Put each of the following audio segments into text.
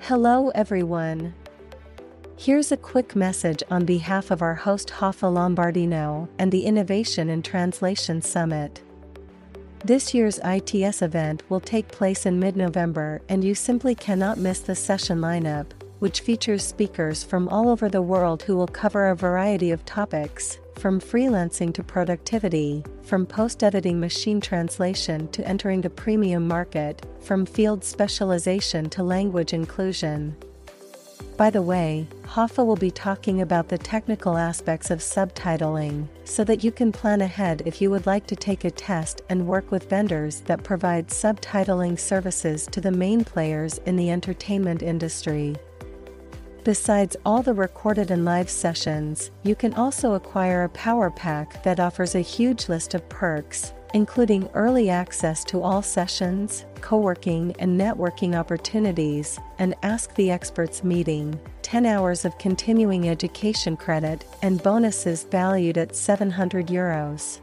Hello, everyone. Here's a quick message on behalf of our host Rafa Lombardino and the Innovation in Translation Summit. This year's ITS event will take place in mid November, and you simply cannot miss the session lineup, which features speakers from all over the world who will cover a variety of topics, from freelancing to productivity, from post editing machine translation to entering the premium market, from field specialization to language inclusion. By the way, Rafa will be talking about the technical aspects of subtitling, so that you can plan ahead if you would like to take a test and work with vendors that provide subtitling services to the main players in the entertainment industry. Besides all the recorded and live sessions, you can also acquire a power pack that offers a huge list of perks, including early access to all sessions, co-working and networking opportunities, and Ask the Experts meeting, 10 hours of continuing education credit, and bonuses valued at 700 euros.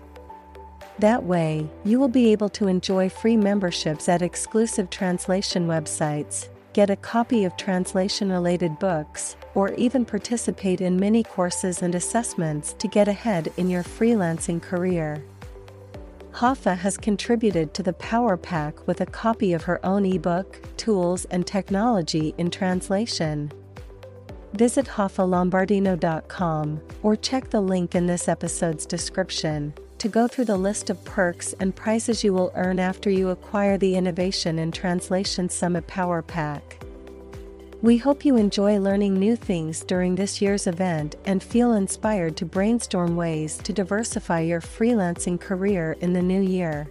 That way, you will be able to enjoy free memberships at exclusive translation websites, get a copy of translation related books, or even participate in mini courses and assessments to get ahead in your freelancing career. Rafa has contributed to the Power Pack with a copy of her own ebook, Tools and Technology in Translation. Visit rafalombardino.com or check the link in this episode's description to go through the list of perks and prizes you will earn after you acquire the Innovation in Translation Summit Power Pack. We hope you enjoy learning new things during this year's event and feel inspired to brainstorm ways to diversify your freelancing career in the new year.